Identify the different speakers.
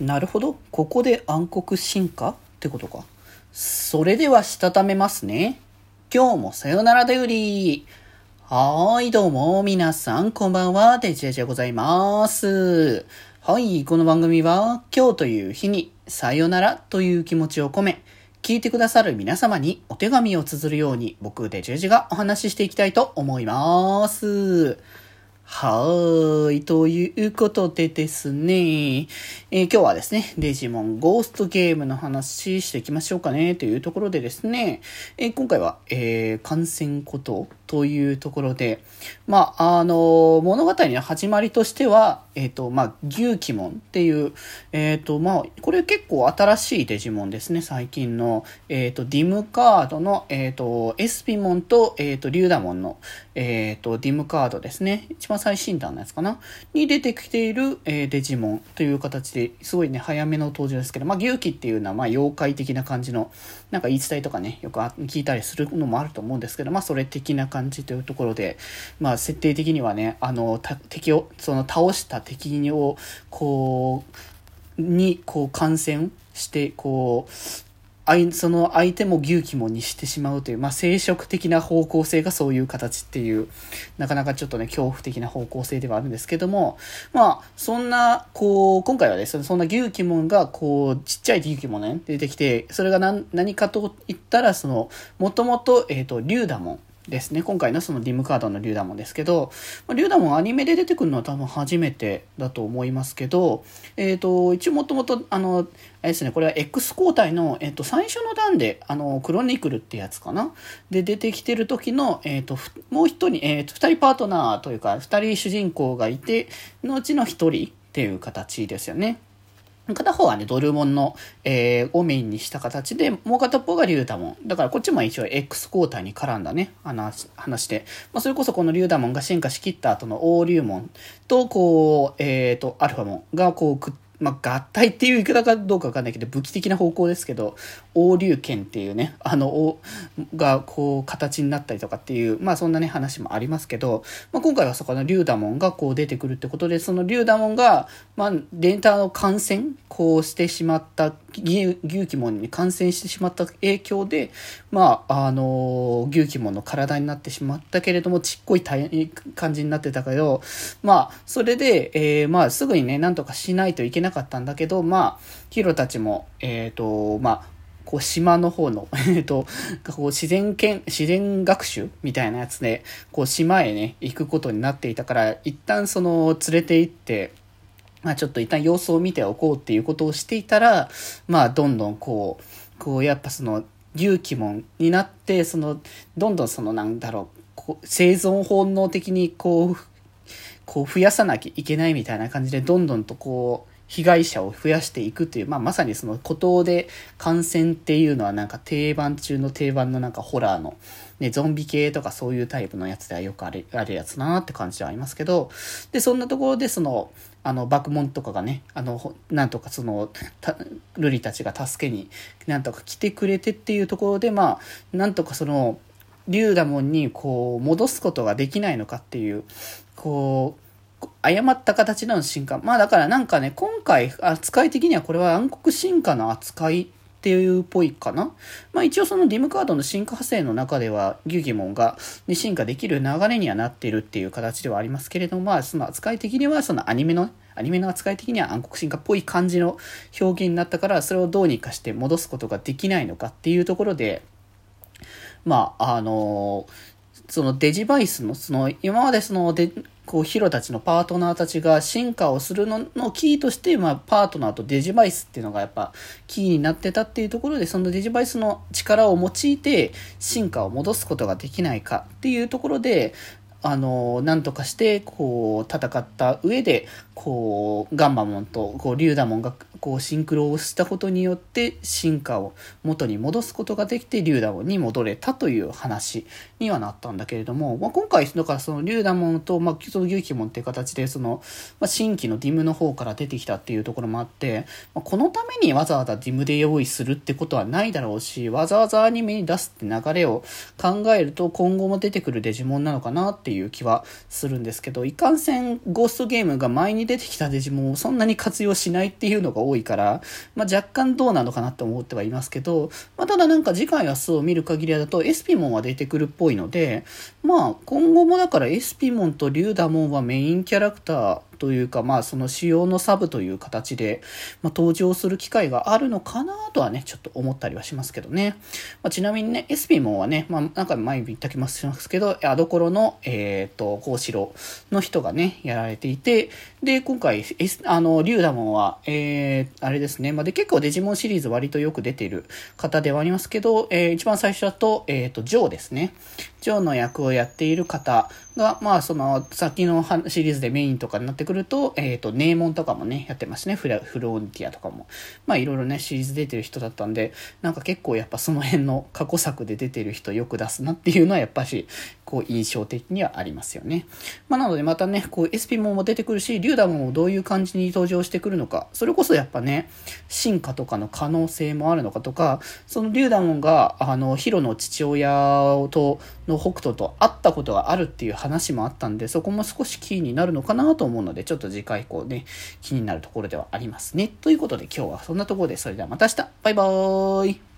Speaker 1: なるほど。ここで暗黒進化？ってことか。それではしたためますね。今日もさよならだより。はーい、どうも、皆さん、こんばんは、デジェジでございます。はい、この番組は、今日という日に、さよならという気持ちを込め、聞いてくださる皆様にお手紙を綴るように、僕、デジェジがお話ししていきたいと思います。はーい。ということでですね、えー今日はですね、デジモンゴーストゲームの話していきましょうかね、というところでですね、えー今回は、えー感染ことというところで、まあ、あの物語の始まりとしては、えっ、と、まあ、牛鬼門っていう、えっ、と、まあ、これ結構新しいデジモンですね、最近の、えっ、と、ディムカードの、えっ、と、エスピモンと、えっ、と、リュウダモンの、えっ、と、ディムカードですね、一番最新弾のやつかな、に出てきている、えーデジモンという形ですごいね、早めの登場ですけど、まあ、牛鬼っていうのは、まあ、妖怪的な感じの、なんか言い伝えとかね、よく聞いたりするのもあると思うんですけど、まあ、それ的な感じというところで、まあ、設定的にはね、あの、敵を、その倒した敵を、こう、に、こう、感染して、こう、その相手も牛鬼もにしてしまうという、まあ、生殖的な方向性がそういう形っていう、なかなかちょっとね、恐怖的な方向性ではあるんですけども、まあ、そんな、こう、今回はですね、そんな牛鬼門が、こう、ちっちゃい牛鬼門ね、出てきて、それが何何かと言ったら、その、もともと、えっ、と、リュウダモン。ですね。今回のそのディムカードのリュウダモンですけど、まあリュウダモンアニメで出てくるのは多分初めてだと思いますけど、えっ、と、一応もともと、あの、あれですね、これは X 交代の、えっ、と、最初の段で、あの、クロニクルってやつかな？で出てきてる時の、えっ、と、もう一人、えっ、と、二人パートナーというか、二人主人公がいて、のうちの一人っていう形ですよね。片方はね、ドルモンの、えーをメインにした形で、もう片方がリュウダモン。だからこっちも一応 X 交代に絡んだね、話話で。まあ、それこそこのリュウダモンが進化しきった後のオーリュウモンと、こう、えっ、と、アルファモンがこうくっまあ、合体っていう言い方かどうかわかんないけど、武器的な方向ですけど、王竜剣っていうね、あの、おが、こう、形になったりとかっていう、まあ、そんなね、話もありますけど、まあ、今回はそこのリュウダモンがこう出てくるってことで、そのリュウダモンが、まあ、データの感染、こうしてしまった、牛牛鬼門に感染してしまった影響で、まあ、あの、牛鬼門の体になってしまったけれども、ちっこい体感じになってたけど、まあ、それで、えーまあ、すぐにね、なんとかしないといけなかったんだけど、まあ、ヒロたちも、えっ、と、まあ、こう島の方の、えっと、こう自然研、自然学習みたいなやつで、こう島へね、行くことになっていたから、一旦その、連れて行って、まあちょっと一旦様子を見ておこうっていうことをしていたら、まあどんどんこう、こうやっぱその、勇気門になって、その、どんどんそのなんだろう、こう生存本能的にこう、こう増やさなきゃいけないみたいな感じで、どんどんとこう、被害者を増やしていくという、まあ、まさにその孤島で感染っていうのはなんか定番中の定番のなんかホラーの、ね、ゾンビ系とかそういうタイプのやつではよくあるあるやつだなって感じはありますけど、で、そんなところでその、あの、爆問とかがね、あの、なんとかその、たルリたちが助けになんとか来てくれてっていうところで、まあ、なんとかその、リュウダモンにこう、戻すことができないのかっていう、こう、誤った形での進化。まあだからなんかね、今回扱い的にはこれは暗黒進化の扱いっていうっぽいかな。まあ一応そのディムカードの進化派生の中ではギュギモンが、ね、進化できる流れにはなってるっていう形ではありますけれども、まあその扱い的にはそのアニメの、アニメの扱い的には暗黒進化っぽい感じの表現になったから、それをどうにかして戻すことができないのかっていうところで、まあ、あのそのデジバイスの、その、今までその、で、こう、ヒロたちのパートナーたちが進化をするののキーとして、まあ、パートナーとデジバイスっていうのがやっぱ、キーになってたっていうところで、そのデジバイスの力を用いて、進化を戻すことができないかっていうところで、あの、なんとかして、こう、戦った上で、こう、ガンマモンと、こう、リュウダモンが、こう、シンクロをしたことによって、進化を元に戻すことができて、リュウダモンに戻れたという話にはなったんだけれども、まあ、今回、だからその、リュウダモンと、まあ、そのギュウキモンっていう形で、その、まあ、新規のディムの方から出てきたっていうところもあって、まあ、このためにわざわざディムで用意するってことはないだろうし、わざわざアニメに出すって流れを考えると、今後も出てくるデジモンなのかなっていういう気はするんですけど、いかんせんゴーストゲームが前に出てきたデジモンをそんなに活用しないっていうのが多いから、まあ、若干どうなのかなって思ってはいますけど、まあ、ただなんか次回明日を見る限りだとエスピモンは出てくるっぽいので、まあ今後もだからエスピモンとリュウダモンはメインキャラクターというか、まあ、その主要のサブという形で、まあ、登場する機会があるのかなとはね、ちょっと思ったりはしますけどね。まあ、ちなみにね、エスピモンはね、まあ、なんか前言ったきますけど、アドコロの、えっ、ー、と、コウシロの人がね、やられていて、で、今回、あの、リュウダモンは、えー、あれですね、まあ、で、結構デジモンシリーズ割とよく出ている方ではありますけど、えー、一番最初だと、えっ、ー、と、ジョーですね。長の役をやっている方が、まあ、その、先のシリーズでメインとかになってくると、えっ、ー、と、ネーモンとかもね、やってますね。フラ、フロンティアとかも。まあ、いろいろね、シリーズ出てる人だったんで、なんか結構やっぱその辺の過去作で出てる人よく出すなっていうのは、やっぱし、こう、印象的にはありますよね。まあ、なのでまたね、こう、SP モンも出てくるし、リュウダモンもどういう感じに登場してくるのか、それこそやっぱね、進化とかの可能性もあるのかとか、そのリュウダモンが、あの、ヒロの父親と、の北斗と会ったことがあるっていう話もあったんで、そこも少しキーになるのかなと思うので、ちょっと次回以降ね、気になるところではありますね。ということで今日はそんなところで、それではまた明日バイバーイ